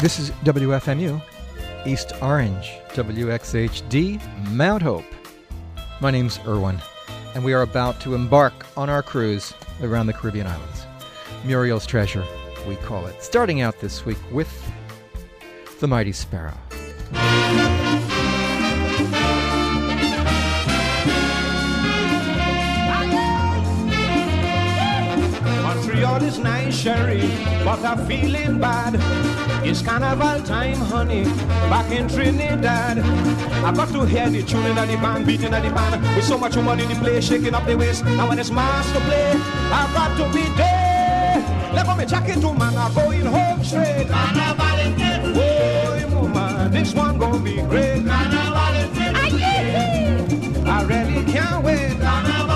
This is WFMU, East Orange, WXHD, Mount Hope. My name's Irwin, and we are about to embark on our cruise around the Caribbean islands. Muriel's Treasure, we call it. Starting out this week with The Mighty Sparrow. Montreal is nice, Sherry, but I'm feeling bad. It's carnival time, honey, back in Trinidad. I got to hear the tuning of the band, beating of the band, with so much money in the place, shaking up the waist. And when it's master play, I've got to be there. Let me jacket to man, I'm going home straight. Carnival is it. Boy, mama, this one gonna be great. Carnival is. I really can't wait. Carnival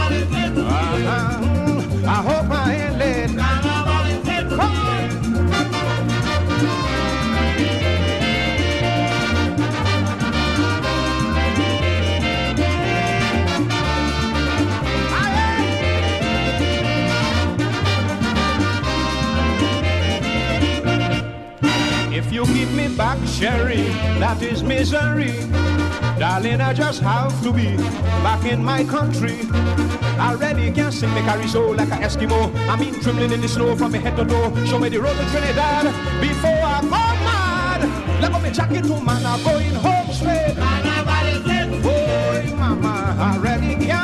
you give me back Sherry, that is misery. Darling, I just have to be back in my country. I already can't sing me carry soul like an Eskimo. I mean, trembling in the snow from my head to toe. Show me the road to Trinidad before I go mad. Let me jacket to man, I'm going home straight. Is it. Boy, mama, I already can't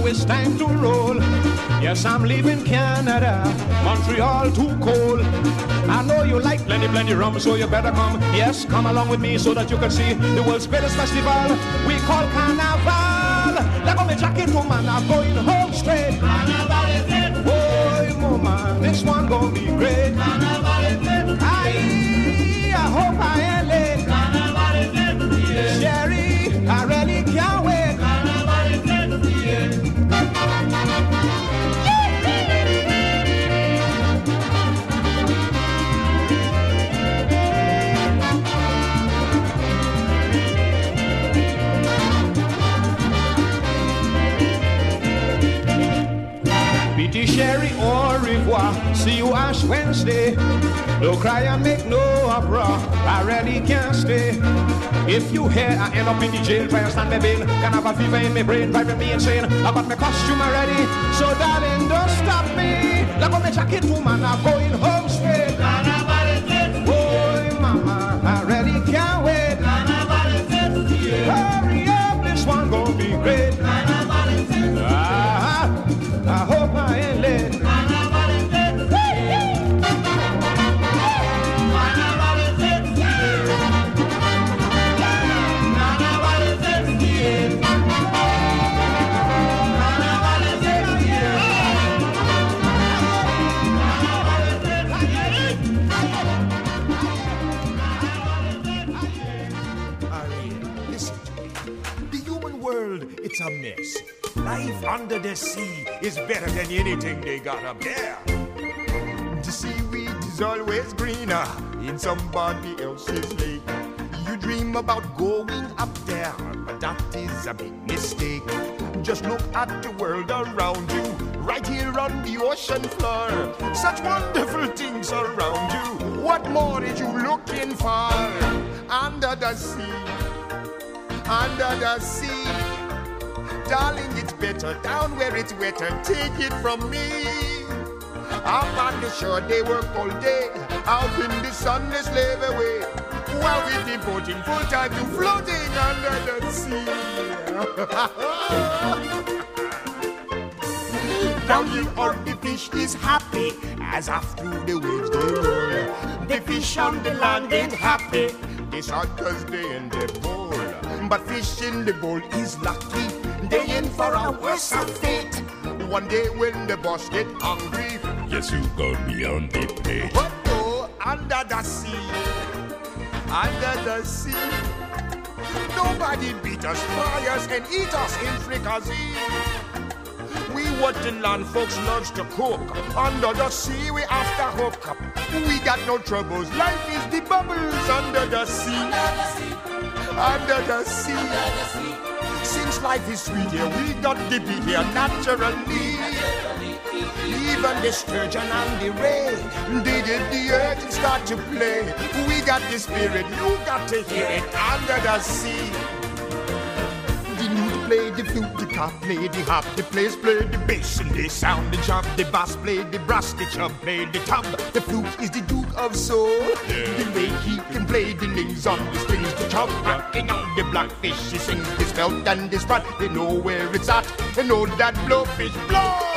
Now it's time to roll. Yes, I'm leaving Canada. Montreal too cold. I know you like plenty, plenty rum, so you better come. Yes, come along with me so that you can see the world's greatest festival. We call Carnival. Let me jacket to man, I'm going home straight. Carnival is it. Boy, mama, this one gonna be great. Carnival is it. I, I hope I ain't late. Carnival is it. Sherry, I really can't wait. See you Ash Wednesday. Don't cry and make no uproar. I really can't stay. If you hear I end up in the jail, try and stand me bail. Can have a fever in my brain, driving me insane. I got my costume already, so darling, don't stop me. Look at me jacket, woman, I'm going home it's a mess. Life under the sea is better than anything they got up there. The seaweed is always greener in somebody else's lake. You dream about going up there, but that is a big mistake. Just look at the world around you, right here on the ocean floor. Such wonderful things around you. What more is you looking for? Under the sea, under the sea. Darling, it's better down where it's wetter. Take it from me. Up on the shore, they work all day. Out in the sun, they slave away. While we're devoting full time to floating under the sea. Down on the fish is happy as after the waves they roll. The fish on the land ain't happy. They sad cause they in the bowl. But fish in the bowl is lucky. They in for a worse fate. One day when the boss get hungry, Yes, you go beyond the pay. but go under the sea. under the sea. Nobody beat us, fry us, and eat us in fricassee. We the land folks loves to cook. Under the sea, we after hook up. We got no troubles. Life is the bubbles under the sea. under the sea. Under the sea. Life is sweet here, we got the be here naturally. Even the sturgeon and the ray, they did the earth and start to play. We got the spirit, you got to hear it under the sea. Play, the flute, the cop play, the harp, the players play, the bass and the sound, the chop, the bass play, the brass, the chub play, the tub. The flute is the duke of soul. The way he can play the nails on the strings, the chub rocking on the blackfish. He sings this belt and this spot. They know where it's at. They know that blowfish blow.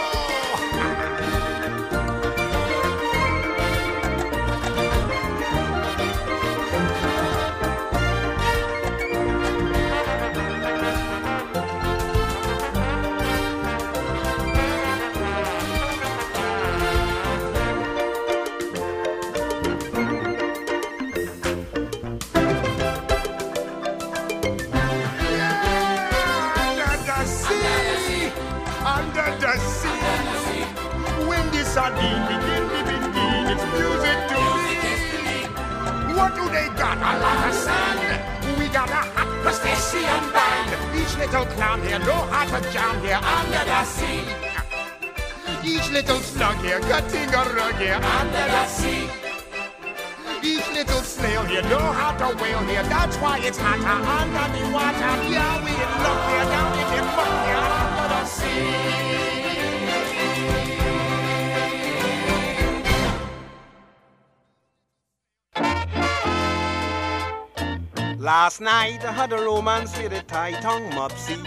Had a romance with a tie-tongue mopsy,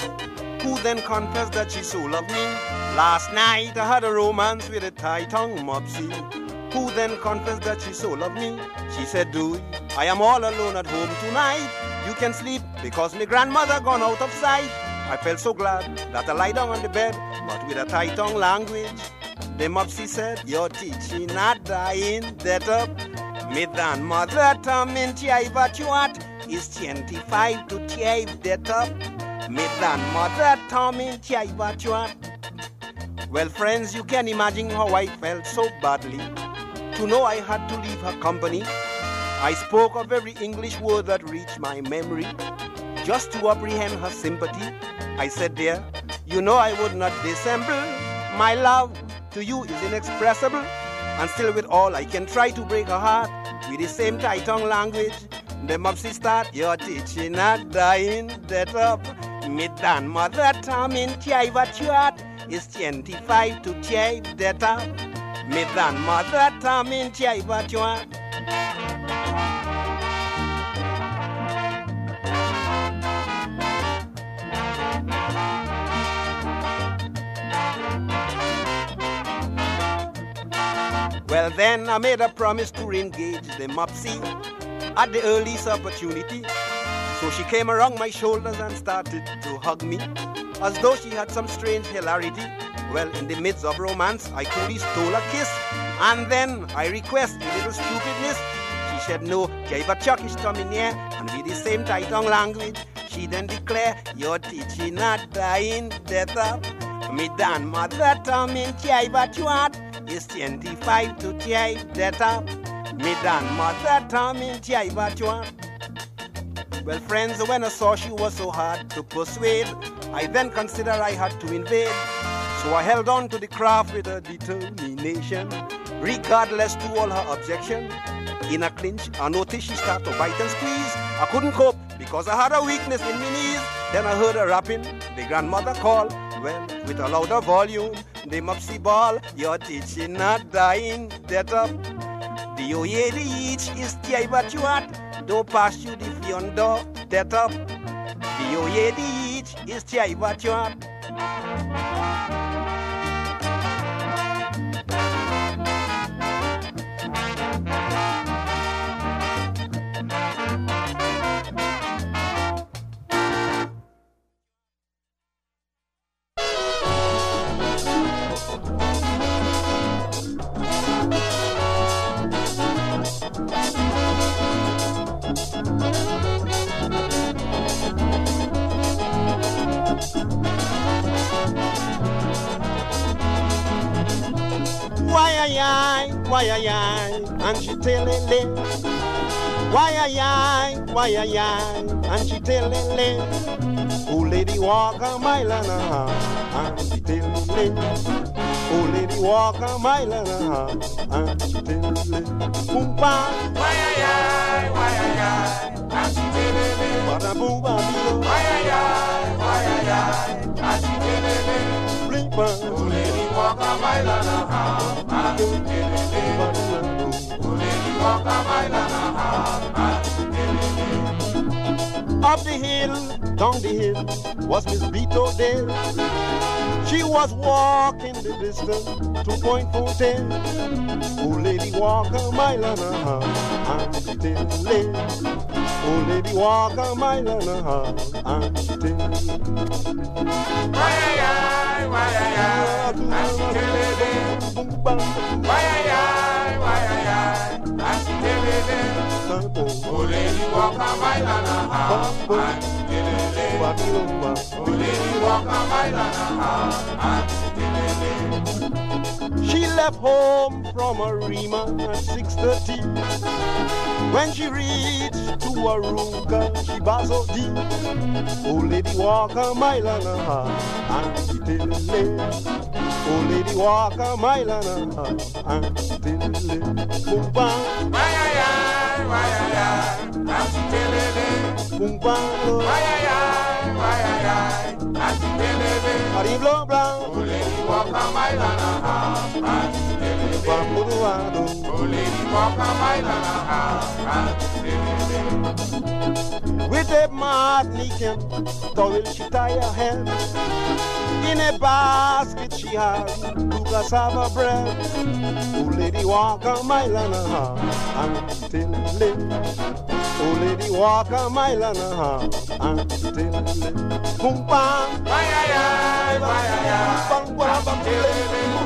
who then confessed that she so loved me. Last night I had a romance with a tie-tongue mopsy, who then confessed that she so loved me. She said, "Do I am all alone at home tonight. You can sleep because my grandmother gone out of sight." I felt so glad that I lie down on the bed, but with a tie-tongue language. The mopsy said, "You're teaching not dying that up." Me than mother tamin tiai batuat is 25 to tiai that up. Than mother tamin tiai batuat. Well, friends, you can imagine how I felt so badly to know I had to leave her company. I spoke a very English word that reached my memory just to apprehend her sympathy. I said, Dear, you know I would not dissemble. My love to you is inexpressible. And still, with all, I can try to break her heart with the same tongue language. The mopsy start, you're teaching not dying that up. Me dan mother tamin tiai batuat is 25 to tiai that up. Me dan mother tamin tiai batuat. Well, then I made a promise to engage the mopsy at the earliest opportunity. So she came around my shoulders and started to hug me, as though she had some strange hilarity. Well, in the midst of romance, I coolly stole a kiss, and then I request a little stupidness. She said no, Jaiba Chuck is coming here, and with the same tie-tongue language, she then declare, You're teaching not dying death up. Me dan mother tamin Jaiba Chuat is 25 to tiai death up. Me dan mother tamin Jaiba Chuat. Well, friends, when I saw she was so hard to persuade, I then considered I had to invade. So I held on to the craft with a determination, regardless to all her objection. In a clinch, I noticed she started to bite and squeeze. I couldn't cope because I had a weakness in my knees. Then I heard her rapping, the grandmother call. Well, with a louder volume, the mopsy ball, you're teaching not dying, that up. The the each is tiai but you at, do pass you the fiondo, that up. The the each is tiai but you at. Why ay ay, and she tell it Why ay ay, why ay ay, and she tell it Old lady walk a mile and a half, and she tell it Old lady walk a mile and a half, and she tell it Boom bang, Why ay ay, why ay ay, and she tell it bada boom bada Why ay ay, why walk a mile and a half, it bada Old lady walk a mile and a half, she tell it Up the hill, down the hill, was Miss Vito there. She was walking the distance to Point Fontaine. Old lady walk a mile and a half, and tell it. Old lady walk a mile and a half, and she tell it. She left home from Arima at 6.30. When she reached to Arouca, she was so deep. Old lady walk a mile and a half, and she tell it. Old oh, lady walk a mile and a half, and she tell it. Boom bang, Why ay ay, why ay ay, and she tell it boom bang, Why ay ay, why ay ay, and she it Ari blah blah, Old lady walk a mile and a half, and she tell it bam budu wado. Old lady walk a mile and a half, and she tell it With a Martinican towel she tie her hand. In a basket she had two cassava bread. Old lady walk a mile and a half still live. Old lady walk a mile and a half and still live. Boom bang, Why ay ay, why ay ay, bang bang bang bang,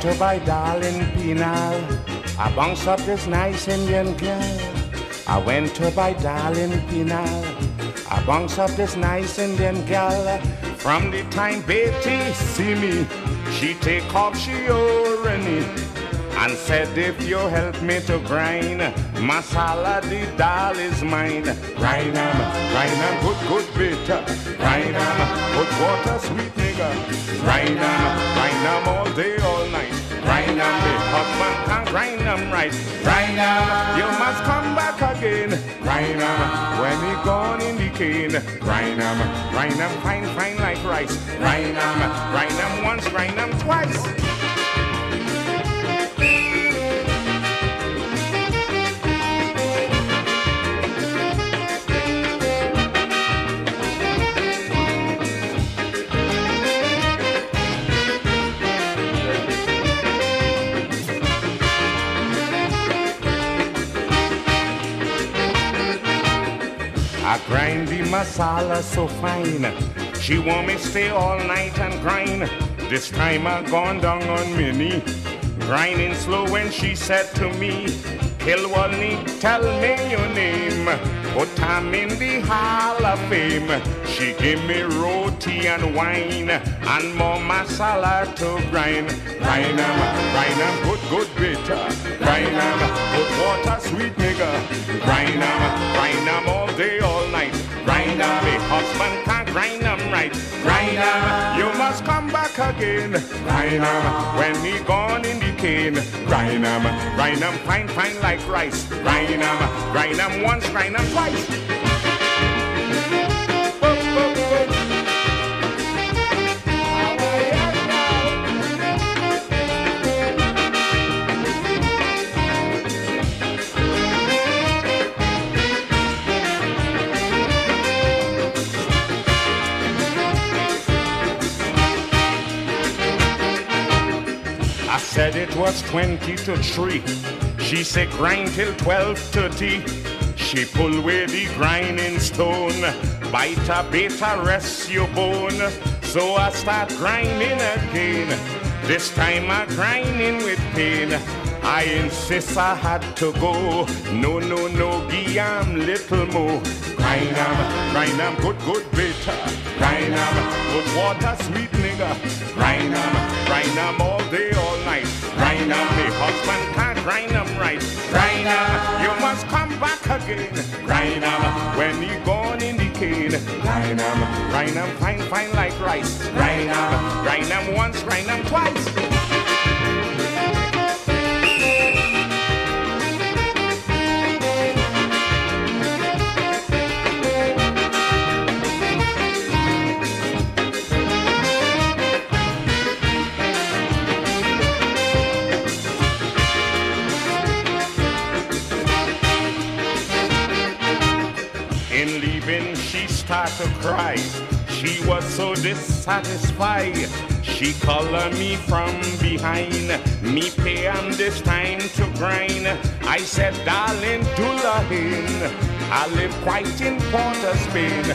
to buy darling Penal. I bounced up this nice Indian girl. I went to buy darling Penal. I bounced up this nice Indian girl. From the time Betty see me, she take off she already and said if you help me to grind masala the dal is mine grind 'em, grind 'em, good good bitter grind 'em, good water sweet grind 'em, grind 'em all day all night. Grind 'em, the husband can grind 'em right. Grind 'em, you must come back again. Grind 'em, when he gone in the cane grind 'em, grind 'em fine fine like rice. Grind 'em, grind 'em once grind 'em twice I grind the masala so fine. She want me stay all night and grind. This time I gone down on knee. Grinding slow when she said to me, Kilwani, tell me your name. Put him in the Hall of Fame. She give me roti and wine and more masala to grind. Grind 'em, grind 'em, good, good bitter. Grind 'em, good water, sweet nigga. Grind 'em, grind 'em all day, all night. Grind 'em, the husband can't grind 'em right. 'em, you must come back again. 'em, when he gone in the cane. Grind 'em fine, fine like rice. Grind 'em once, 'em twice. Said it was 20 to 3. She said grind till 12.30. She pull away the grinding stone. Bite a bit, a rest your bone. So I start grinding again. This time I grinding with pain. I insist I had to go. No, no, no, Guillaume, little more. Grind 'em, good, good bitter. Grind 'em, good water, sweet nigga. Grind 'em all day, all night. Grind 'em, the husband can't 'em right. Grind 'em, you must come back again. Grind 'em, when he gone in the cane. Grind 'em fine, fine like rice. Grind 'em once, grind 'em twice. Start to cry. She was so dissatisfied. She called me from behind. Me pay am this time to grind. I said, darling, do in. I live quite in Port Spain.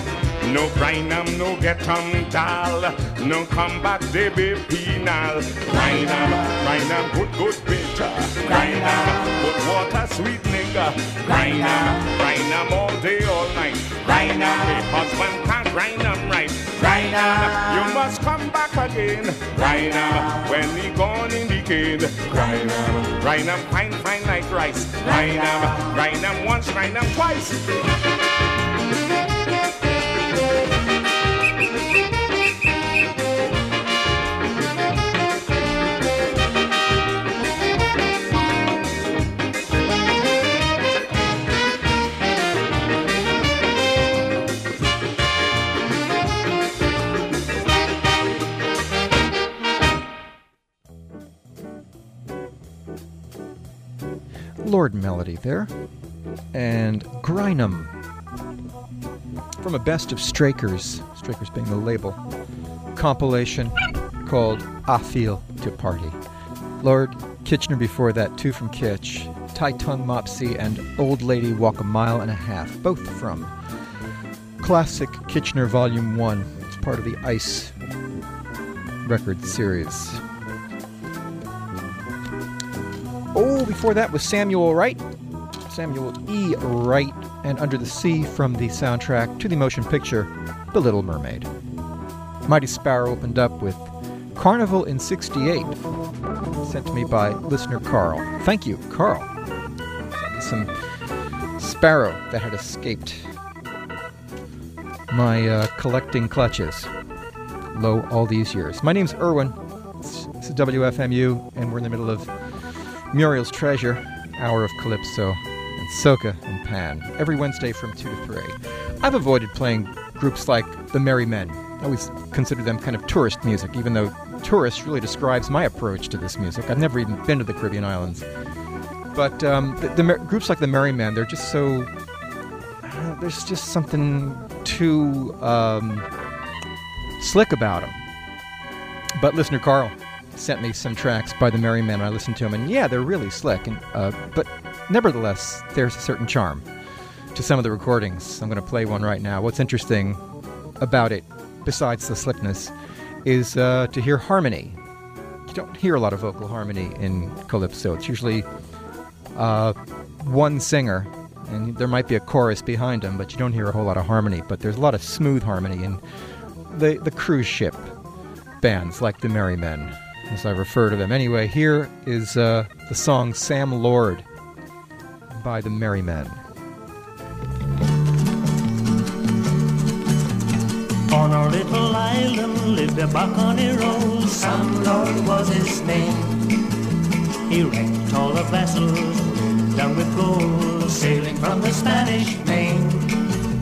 No grind am, no get am dal. No come back, they be penal. Grind am, grind am, good, good bitter. Grind am, put water, sweet nigga. Grind am, grind am all day, all night. Grind am, the husband can't grind am right. Grind am, you must come back again. Grind am, when he gone in the cane. Grind am, grind am, fine, fine like rice. Grind am, grind am once, grind am twice. Lord Melody there. And Grynum from a best of Straker's, Straker's being the label, compilation called I Feel to Party. Lord Kitchener before that, two from Kitch, Tie Tongue Mopsy and Old Lady Walk a Mile and a Half, both from Klassic Kitchener Volume 1. It's part of the Ice record series. Oh, before that was Samuel Wright. Samuel E. Wright and Under the Sea from the soundtrack to the motion picture The Little Mermaid. Mighty Sparrow opened up with Carnival in 68, sent to me by listener Karl. Thank you, Karl. Some Sparrow that had escaped my uh, collecting clutches low all these years. My name's Irwin. This is WFMU, and we're in the middle of Muriel's Treasure, Hour of Calypso, and Soca and Pan, every Wednesday from 2 to 3. I've avoided playing groups like the Merrymen. I always consider them kind of tourist music, even though tourist really describes my approach to this music. I've never even been to the Caribbean islands. But um, the, the groups like the Merrymen, they're just so. uh, there's just something too um, slick about them. But listener Karl sent me some tracks by the Merrymen, I listened to them, and yeah, they're really slick. And uh, but nevertheless, there's a certain charm to some of the recordings. I'm going to play one right now. What's interesting about it, besides the slickness, is uh, to hear harmony. You don't hear a lot of vocal harmony in calypso. It's usually uh, one singer and there might be a chorus behind them, but you don't hear a whole lot of harmony. But there's a lot of smooth harmony in the the cruise ship bands like the Merrymen, as I refer to them. Anyway, here is uh, the song "Sam Lord" by the Merrymen. On our little island lived a buccaneer, Sam Lord was his name. He wrecked all the vessels done with gold, sailing from the Spanish main.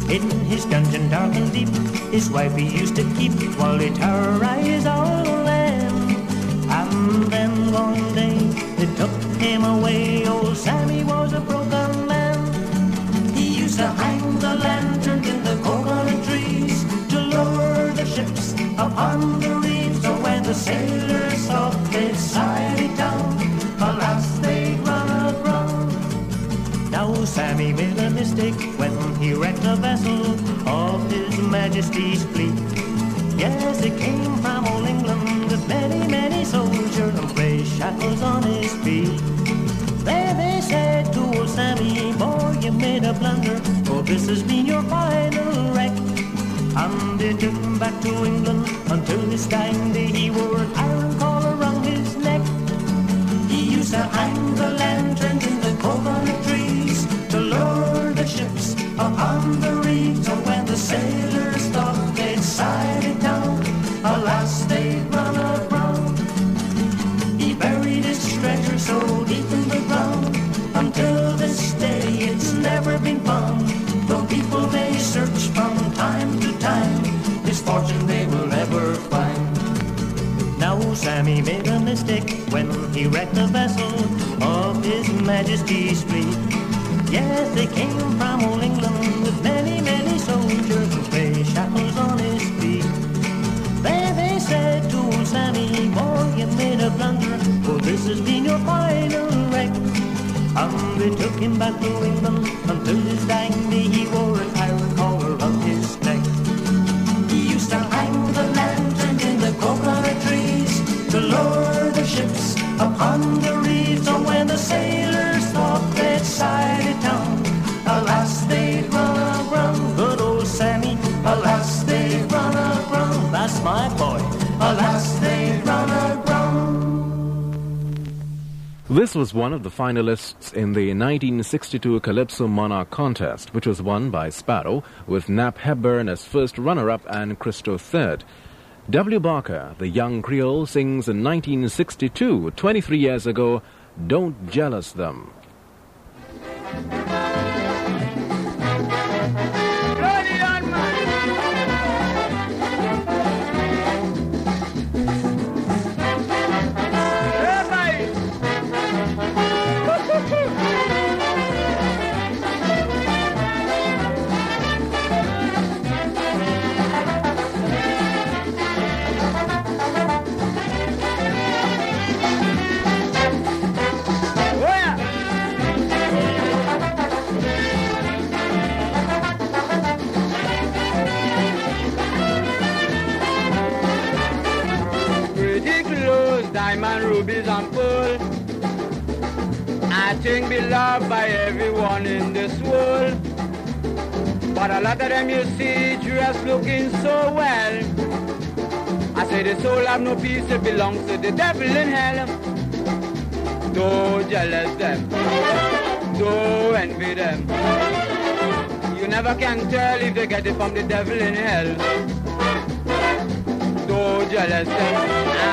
In his dungeon dark and deep, his wife he used to keep while he terrorized all the land. And then one day they took him away. Old Sammy was a broken man. He used to hang the lantern in the coconut trees to lure the ships upon the reefs. So when the sailors thought they'd sighted down, alas, they run aground. Now Sammy made a mistake when he wrecked a vessel of His Majesty's fleet. Yes, it came from shackles on his feet. There they said to old Sammy, boy, you made a blunder, for this has been your final wreck. And they took him back to England until this dying day he wore an iron collar around his neck. He used to hang the Sammy made a mistake when he wrecked a vessel of His Majesty's fleet. Yes, they came from old England with many, many soldiers with gray shackles on his feet. There they said to old Sammy, boy, you made a blunder, for this has been your final wreck. And they took him back to England until This was one of the finalists in the 1962 Calypso Monarch contest, which was won by Sparrow, with Nap Hepburn as first runner-up and Christo third. W. Barker, the young Creole, sings in 1962, 23 years ago, Don't Jealous Them. I think be loved by everyone in this world. But a lot of them you see dressed looking so well. I say the soul have no peace, it belongs to the devil in hell. Don't jealous them, don't envy them. You never can tell if they get it from the devil in hell. Don't jealous them,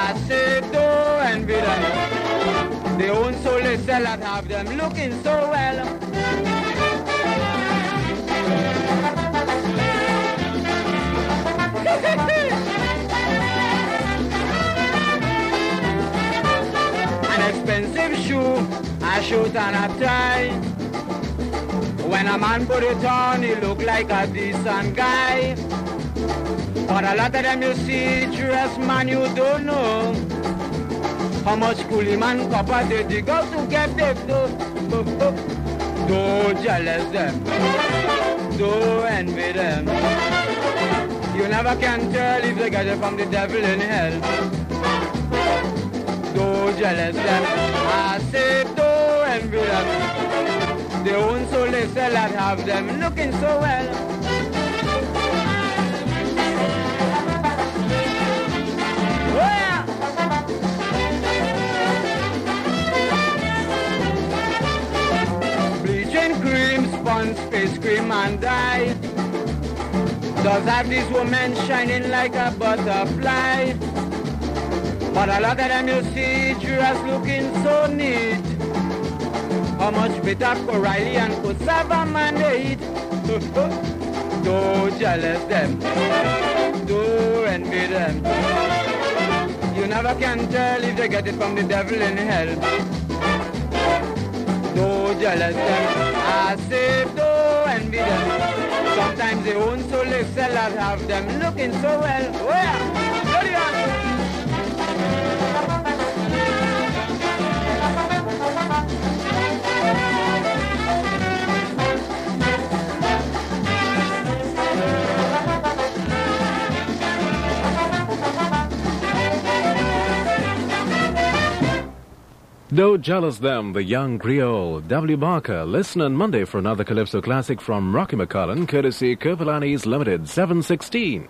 I say don't envy them. Their own soul they sell have them looking so well. An expensive shoe, a shirt and a tie. When a man put it on, he look like a decent guy. But a lot of them you see dress man you don't know. How much coolie man copper they dig out to get them do. Don't jealous them. Don't envy them. You never can tell if they got it from the devil in hell. Don't jealous them. I say don't envy them. They own soul they sell that have them looking so well. Face cream, and dye. Does have these women shining like a butterfly. But a lot of them you see dressed looking so neat. How much better O'Reilly and Kusava man they eat. Don't jealous them. Don't envy them. You never can tell if they get it from the devil in hell. Don't jealous them. I say Sometimes they own so that have them looking so well. Oh Don't jealous them, the young Creole. W. Barker, listen on Monday for another Calypso classic from Rocky McCullen, courtesy Kirpalani's Limited 716.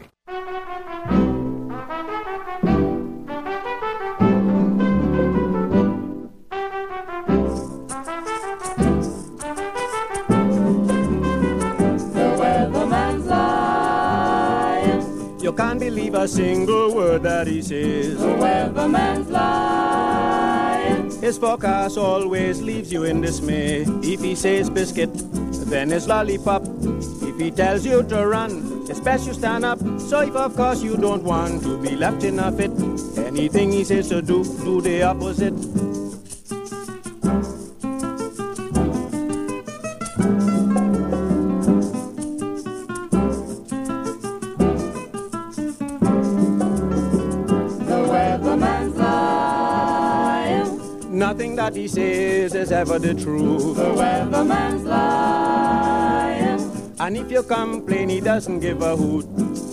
You can't believe a single word that he says. The weatherman's lying. His forecast always leaves you in dismay. If he says biscuit, then it's lollipop. If he tells you to run, it's best you stand up. So if of course you don't want to be left in a fit, anything he says to do, do the opposite. He says is ever the truth. The weatherman's lying. And if you complain, he doesn't give a hoot.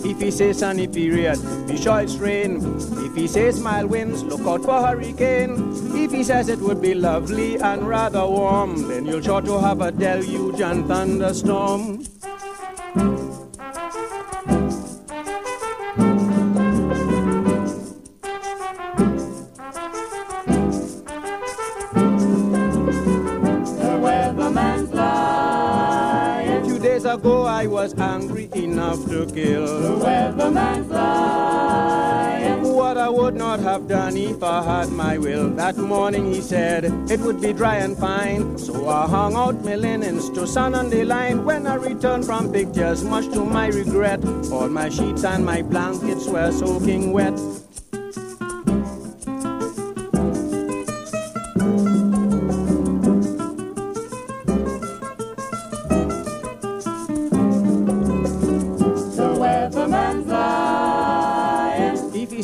If he says sunny period, be sure it's rain. If he says mild winds, look out for hurricane. If he says it would be lovely and rather warm, then you'll sure to have a deluge and thunderstorm. That morning he said it would be dry and fine. So I hung out my linens to sun on the line. When I returned from pictures, much to my regret, all my sheets and my blankets were soaking wet.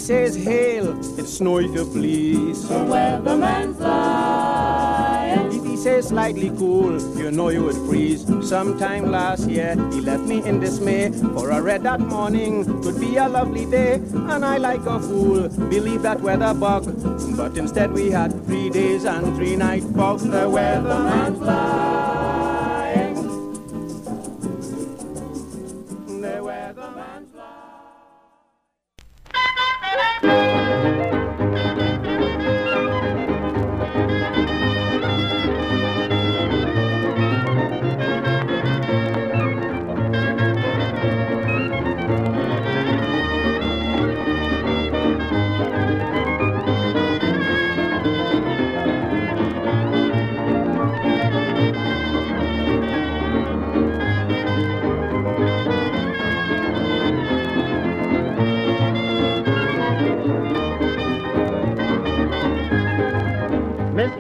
Says hail, it's snow if you please. The weatherman's lying. If he says slightly cool, you know you would freeze. Sometime last year, he left me in dismay. For I read that morning could be a lovely day, and I like a fool believe that weather bug. But instead we had three days and three night fog. The weatherman's lying.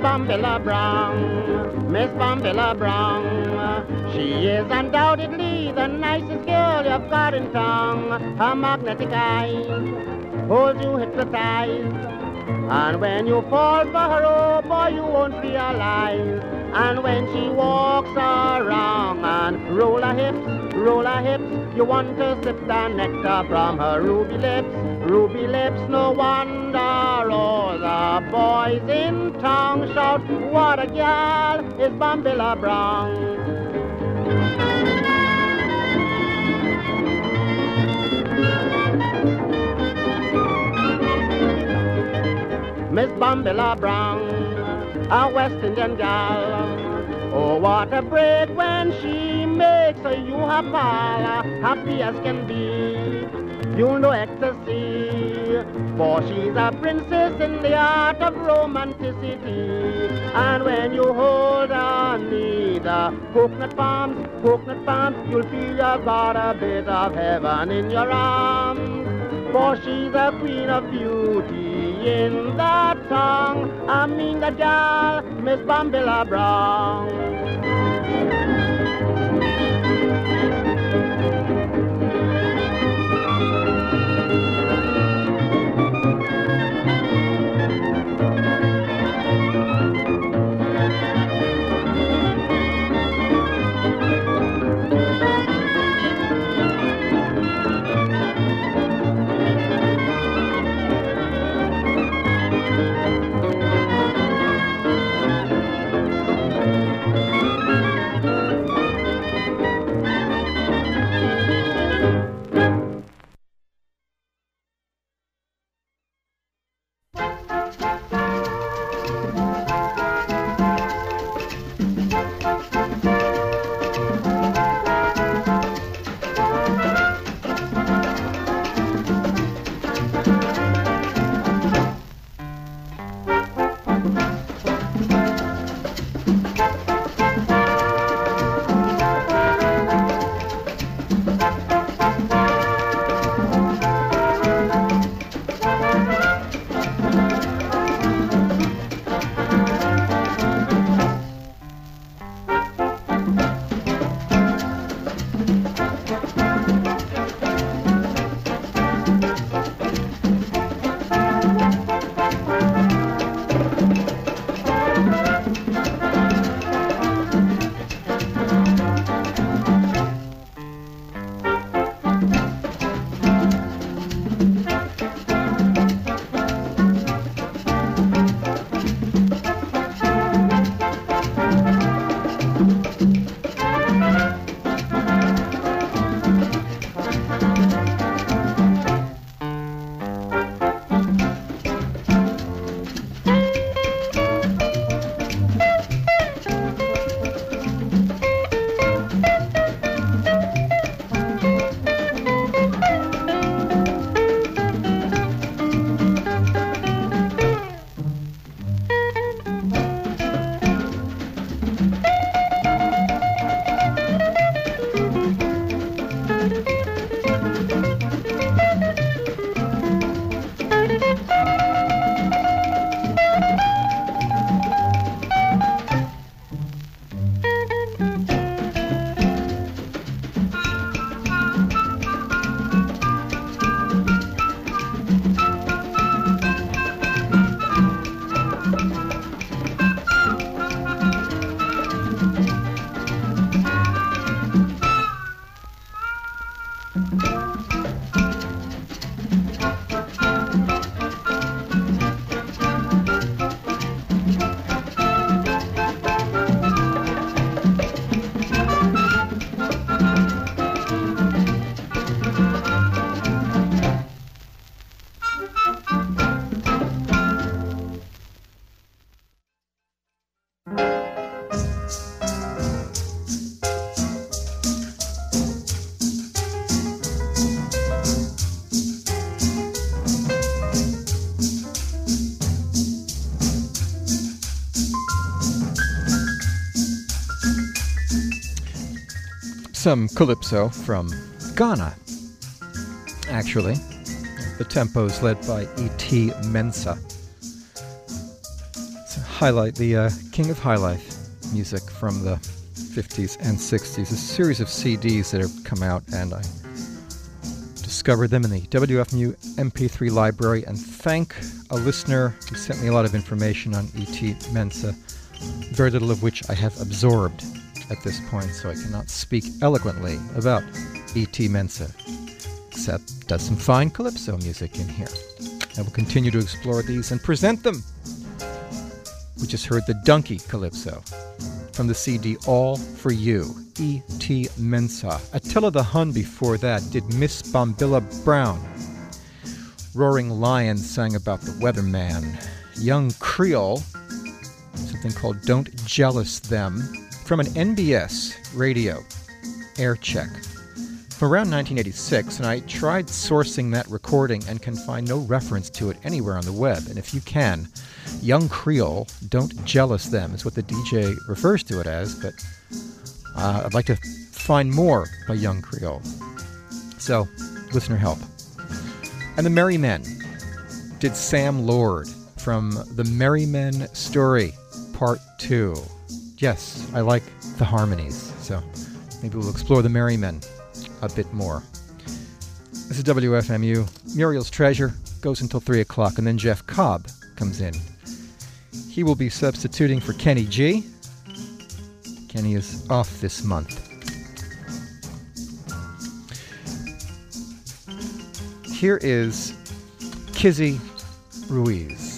Miss Bombilla Brown, Miss Bombilla Brown. She is undoubtedly the nicest girl you've got in town. Her magnetic eyes hold you hypnotized. And when you fall for her, oh boy, you won't realize. And when she walks around and roll her hips, roll her hips, you want to sip the nectar from her ruby lips. Ruby lips, no wonder all the boys in town shout, What a gal! is Bombilla Brown. Miss Bombilla Brown, a West Indian gal. Oh, what a break when she makes you pal, happy as can be. You'll know ecstasy, for she's a princess in the art of romanticity. And when you hold her on the coconut palms, coconut palms, you'll feel you've got a bit of heaven in your arms. For she's a queen of beauty in that tongue. I mean the gal, Miss Bombilla Brown. Some calypso from Ghana, actually. The tempo is led by E.T. Mensah. To highlight the uh, King of Highlife music from the 50s and 60s, a series of CDs that have come out, and I discovered them in the WFMU MP3 library. And thank a listener who sent me a lot of information on E.T. Mensah, very little of which I have absorbed at this point, so I cannot speak eloquently about E.T. Mensah, except does some fine calypso music in here. I will continue to explore these and present them. We just heard the Donkey Calypso from the CD All for You, E.T. Mensah. Atilla the Hun before that did Miss Bombilla Brown. Roaring Lion sang about the weatherman. Young Creole, something called Don't Jealous Them, from an NBS radio air check from around 1986, and I tried sourcing that recording and can find no reference to it anywhere on the web. And if you can, Young Creole, Don't Jealous Them is what the DJ refers to it as, but uh, I'd like to find more by Young Creole. So, listener help. And the Merrymen did Sam Lord from The Merrymen Story, Part 2. Yes, I like the harmonies, so maybe we'll explore the Merrymen a bit more. This is WFMU. Muriel's Treasure goes until 3 o'clock, and then Jeff Cobb comes in. He will be substituting for Kenny G. Kenny is off this month. Here is Kizzy Ruiz.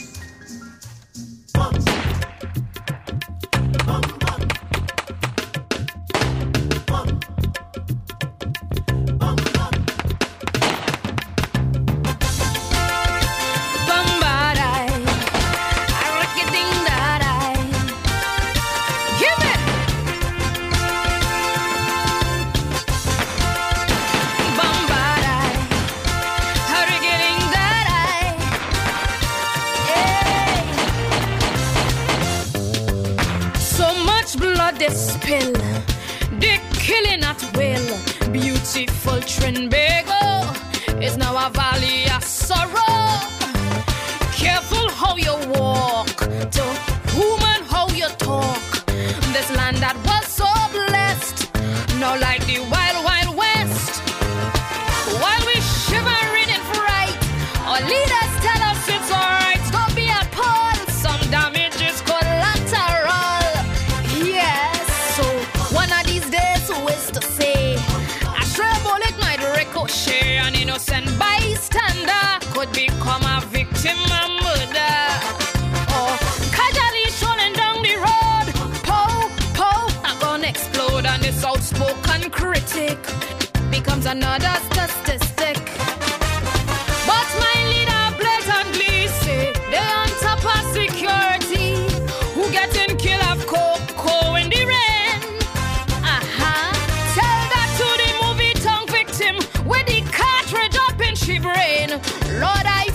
She brain. Lord, I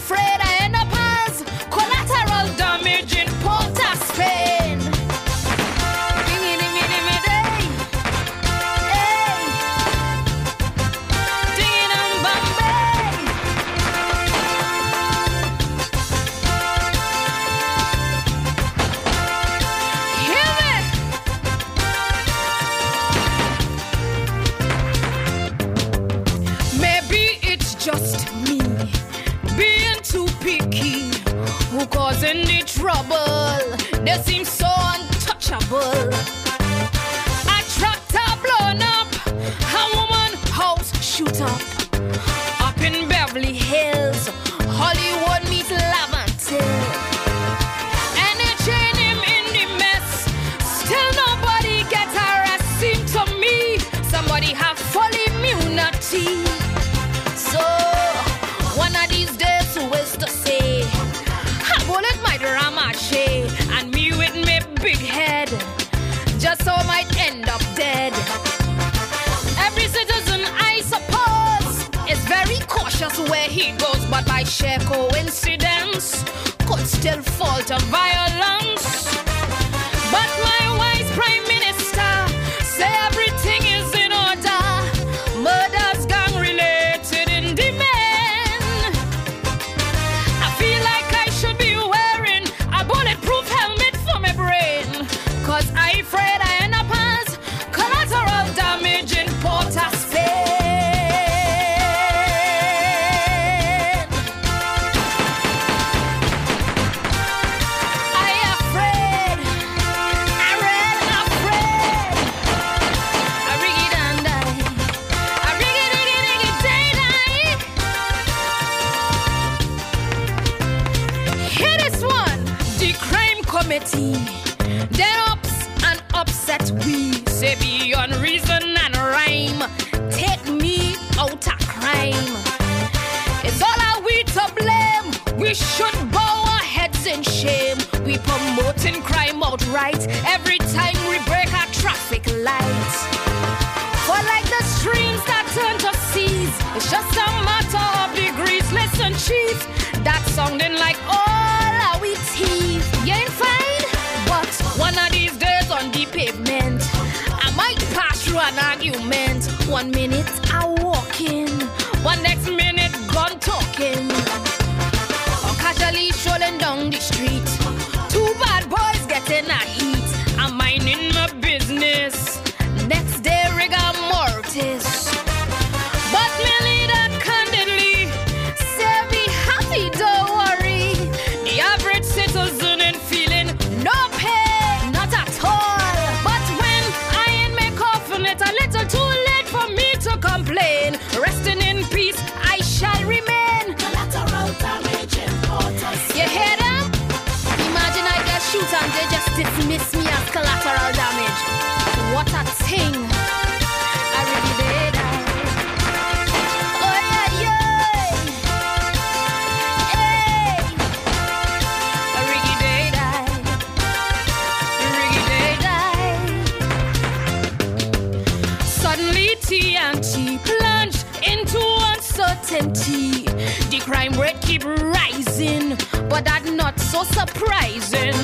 but that's not so surprising.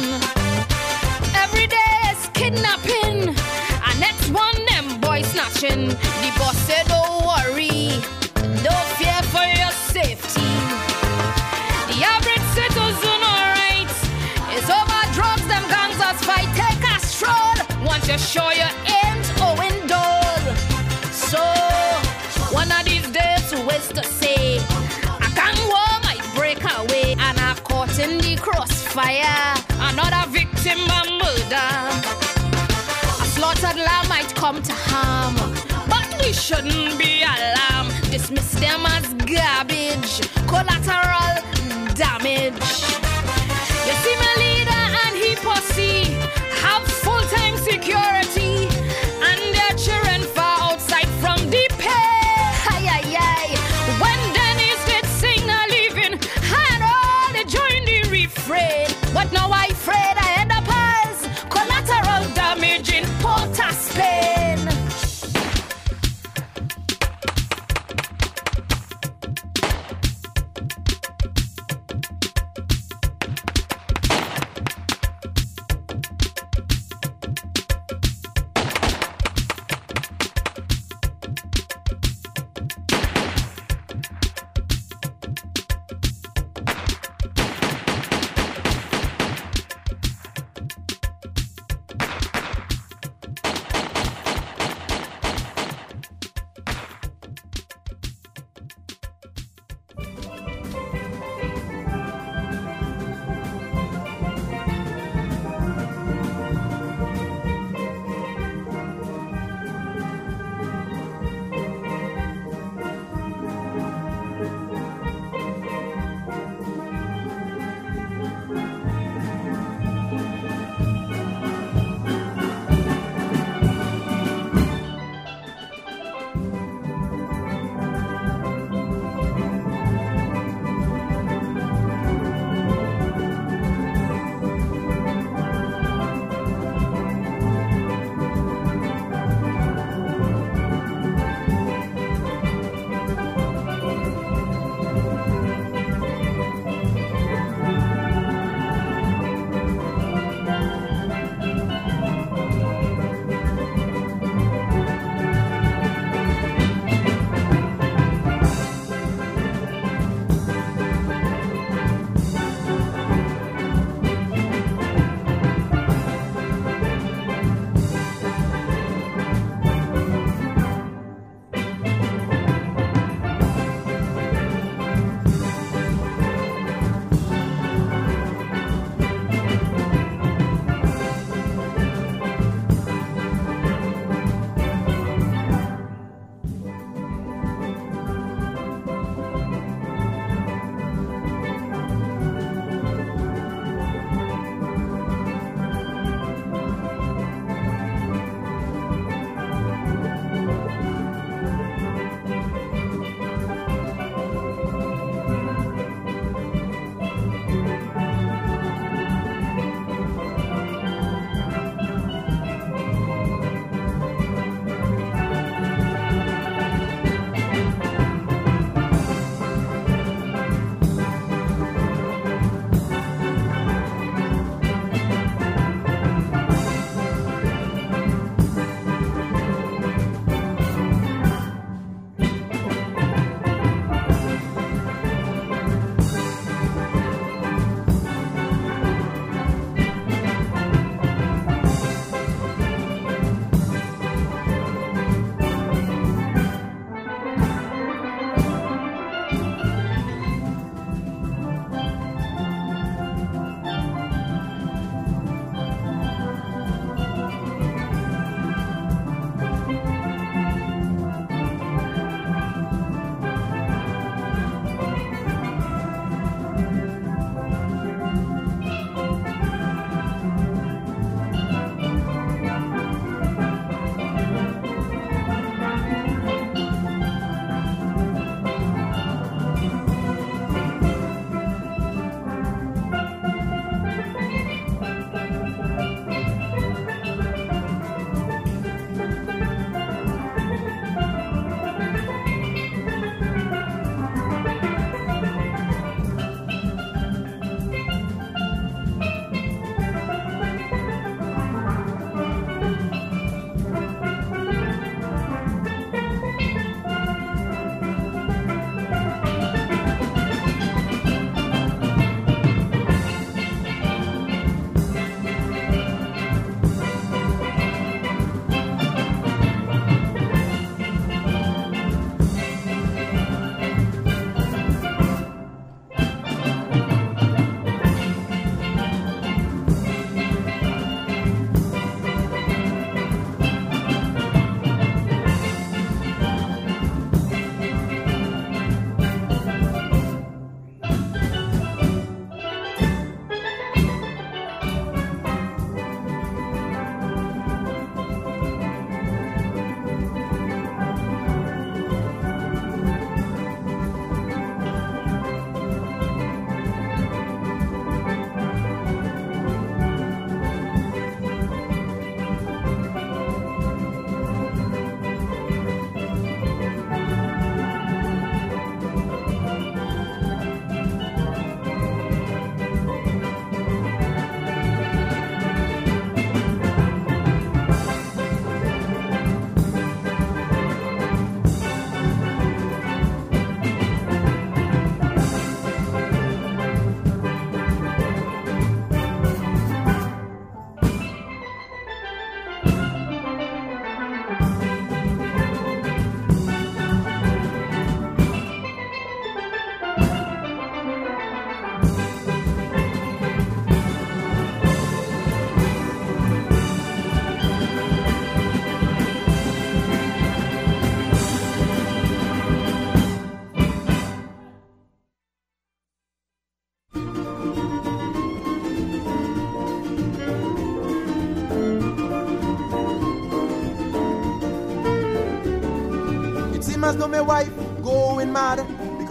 Every day is kidnapping, and next one them boy snatching. The boss say don't worry, don't fear for your safety. The average citizen, alright, is over drugs. Them gangs us fight. Take a stroll once you show your come to harm. But we shouldn't be alarmed. Dismiss them as garbage, collateral damage.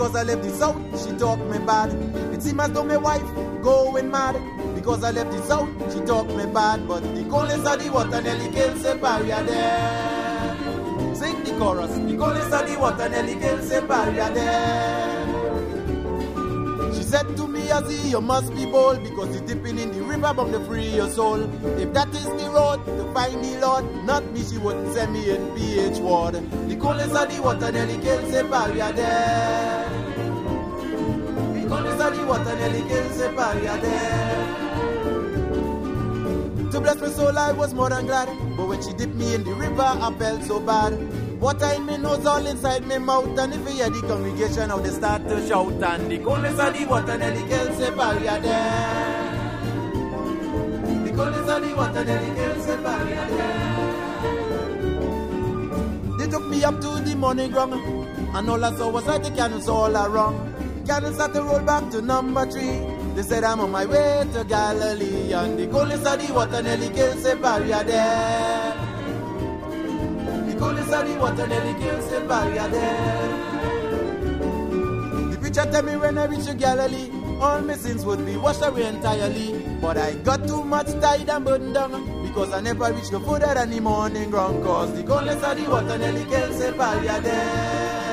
Because I left the south. She talk me bad. It seems as though my wife going mad because I left the south. She talk me bad, but the coldest of the water nearly kills the barrier there. Sing the chorus. The coldest of the water nearly kills the barrier there. Azzy, you must be bold because you're dipping in the river from to free your soul. If that is the road to find the Lord, not me, she wouldn't send me in PH ward. The coldest of the water nearly kills the barrier there. The coldest of the water nearly kills the barrier there. To bless my soul, I was more than glad. But when she dipped me in the river, I felt so bad. Water in me nose, all inside me mouth. And if you hear the congregation, now they start to shout. And the coldest of the water kills the barrier there. The coldest of the water kills the barrier there. They took me up to the mourning ground. And all I saw was like the cannons all around. Cannons started to roll back to number three. They said I'm on my way to Galilee. And the coldest of the water nearly kills the barrier there. The coldest of the water nearly kills the barrier there. The preacher tell me when I reach the Galilee, all my sins would be washed away entirely. But I got too much tied and burdened down because I never reached the further than any mourning ground. Cause the coldest of the water nearly kills the barrier there.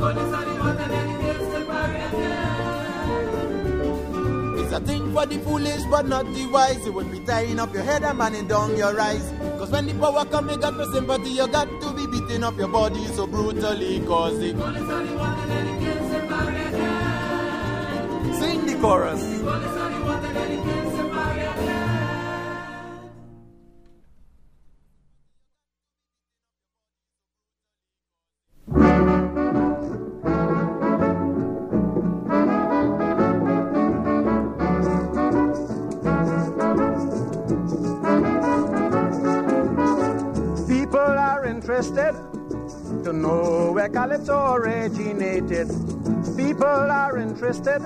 The a thing for the foolish but not the wise. You would be tying up your head and manning down your eyes. Cause when the power come, you got no sympathy. You got to be beating up your body so brutally. Cause the Sing the chorus. People People are interested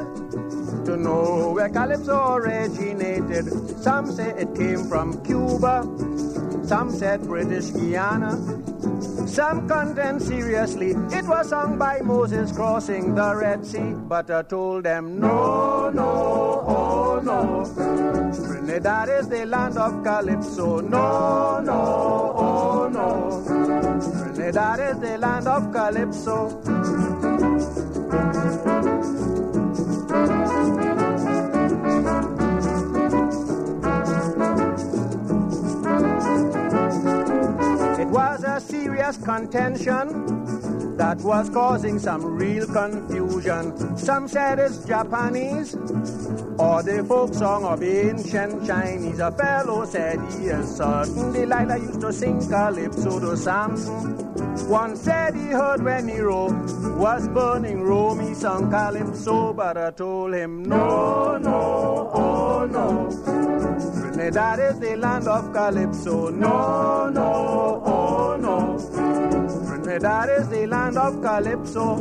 to know where Calypso originated. Some say it came from Cuba, some said British Guiana. Some contend seriously it was sung by Moses crossing the Red Sea, but I told them no, no, oh no. Trinidad is the land of Calypso, no, no, oh no. Trinidad is the land of Calypso. Serious contention that was causing some real confusion. Some said it's Japanese or the folk song of ancient Chinese. A fellow said he is certain Delilah used to sing calypso to Samson. One said he heard when Nero was burning Rome, he sung calypso, but I told him no, no, oh no. Trinidad is the land of calypso, no, no, oh no. Trinidad is the land of calypso.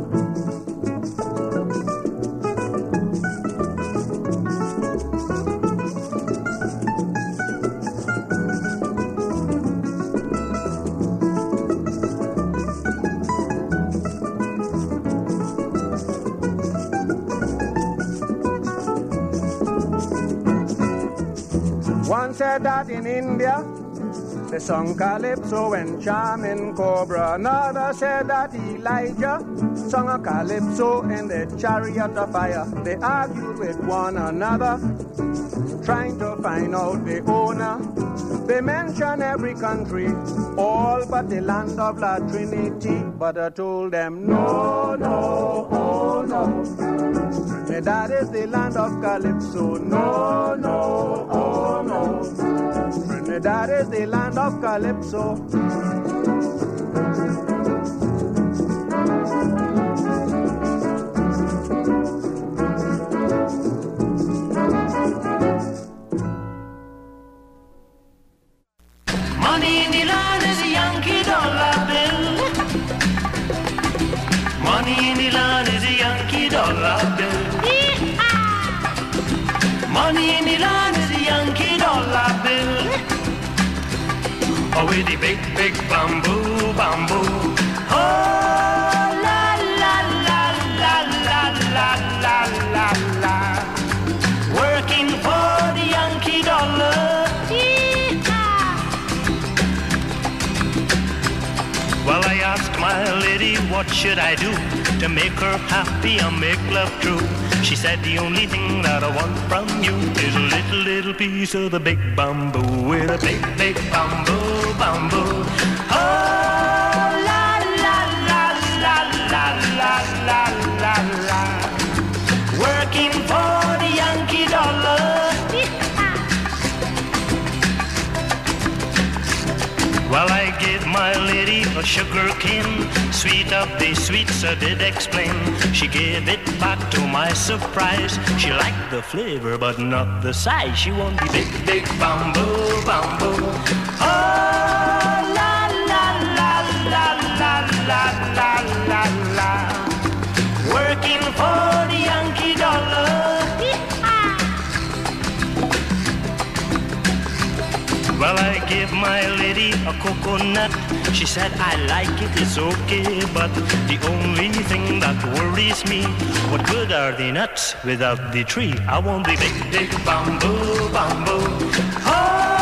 One said that in India they sung calypso when charming cobra. Another said that Elijah sung a calypso in the chariot of fire. They argued with one another, trying to find out the owner. They mention every country, all but the land of La Trinity. But I told them, no, no, oh no. Trinidad is the land of Calypso, no, no, oh no. Trinidad is the land of Calypso. Money in the land is a Yankee dollar bill. with the big, big bamboo, bamboo. Should I do to make her happy and make love true? She said the only thing that I want from you is a little, little piece of the big bamboo with a big, big bamboo, bamboo. Oh, la, la, la, la, la, la, la, la, la. Working for the Yankee dollar. Well, I gave my lady a sugar cane, sweet of the sweets I did explain. She gave it back to my surprise. She liked the flavor, but not the size. She wanted big, big bamboo, bamboo. Oh, Well, I gave my lady a coconut. She said, I like it, it's okay. But the only thing that worries me, what good are the nuts without the tree? I want the big, big bamboo, bamboo. Oh,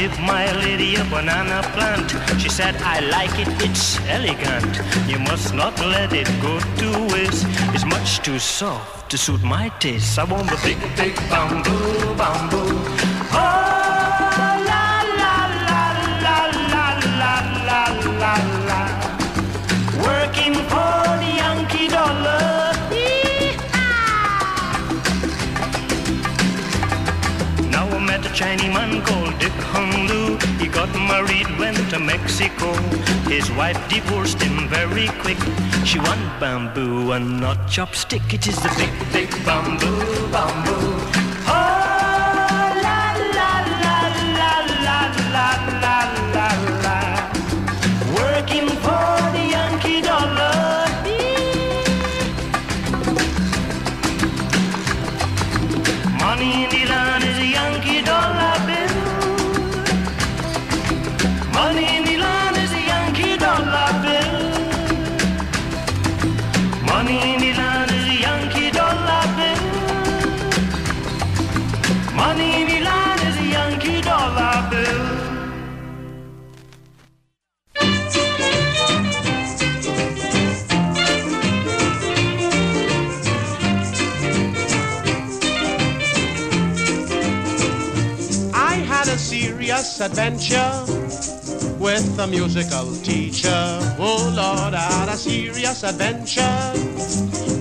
Give my lady a banana plant. She said, I like it, it's elegant. You must not let it go to waste. It's much too soft to suit my taste. I want the big, big bamboo, bamboo. Dick Hung Lu. He got married, went to Mexico. His wife divorced him very quick. She want bamboo and not chopstick. It is the big, big bamboo, bamboo. Serious adventure with a musical teacher. Oh Lord, I had a serious adventure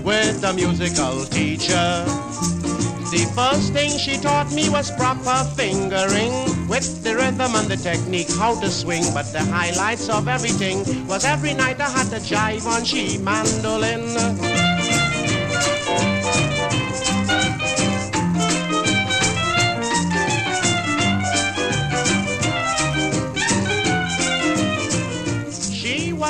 with a musical teacher. The first thing she taught me was proper fingering with the rhythm and the technique, how to swing. But the highlights of everything was every night I had to jive on she mandolin.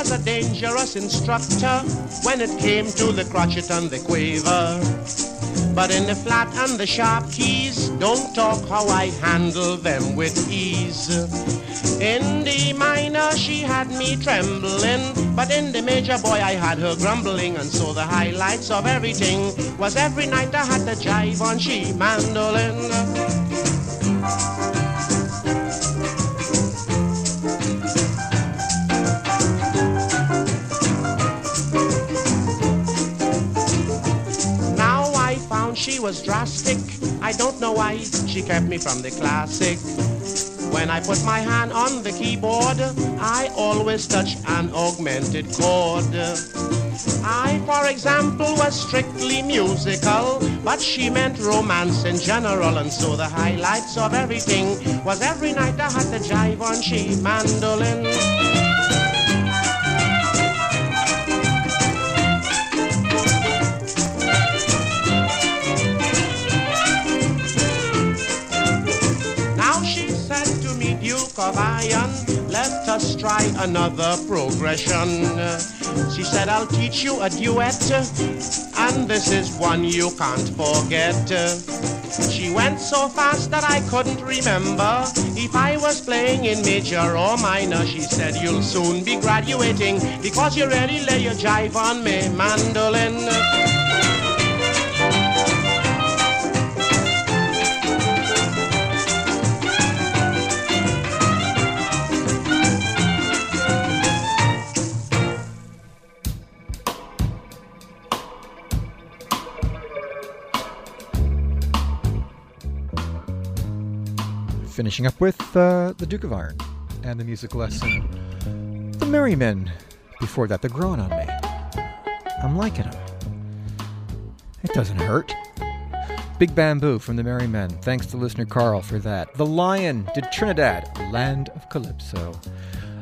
Was a dangerous instructor when it came to the crotchet and the quaver. But in the flat and the sharp keys, don't talk how I handle them with ease. In the minor, she had me trembling, but in the major, boy, I had her grumbling. And so the highlights of everything was every night I had to jive on she mandolin. Was drastic. I don't know why she kept me from the classic. When I put my hand on the keyboard, I always touch an augmented chord. I, for example, was strictly musical, but she meant romance in general, and so the highlights of everything was every night I had to jive on she mandolin. Of Iron, left us try another progression. She said, I'll teach you a duet, and this is one you can't forget. She went so fast that I couldn't remember if I was playing in major or minor. She said, You'll soon be graduating because you really lay your jive on me, mandolin. Finishing up with uh, the Duke of Iron and the music lesson. The Merrymen. Before that, they're growing on me. I'm liking them. It doesn't hurt. Big Bamboo from the Merrymen. Thanks to listener Karl for that. The Lion did Trinidad, Land of Calypso.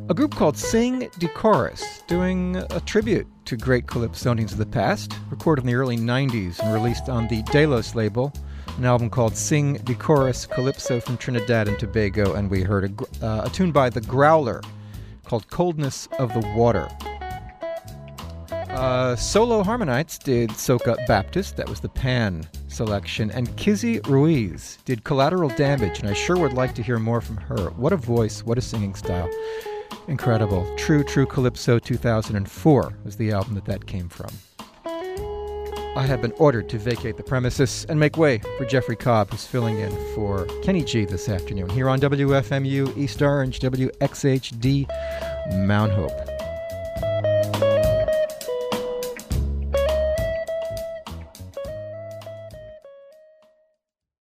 A group called Sing de Chorus, doing a tribute to great calypsonians of the past, recorded in the early 90s and released on the Delos label an album called Sing De Chorus Calypso from Trinidad and Tobago, and we heard a, uh, a tune by The Growler called Coldness of the Water. Uh, Solo Harmonites did Soca Baptist, that was the Pan selection, and Kizzy Ruiz did Collateral Damage, and I sure would like to hear more from her. What a voice, what a singing style. Incredible. True True Calypso 2004 was the album that that came from. I have been ordered to vacate the premises and make way for Jeffrey Cobb, who's filling in for Kenny G this afternoon here on WFMU East Orange, WXHD Mount Hope.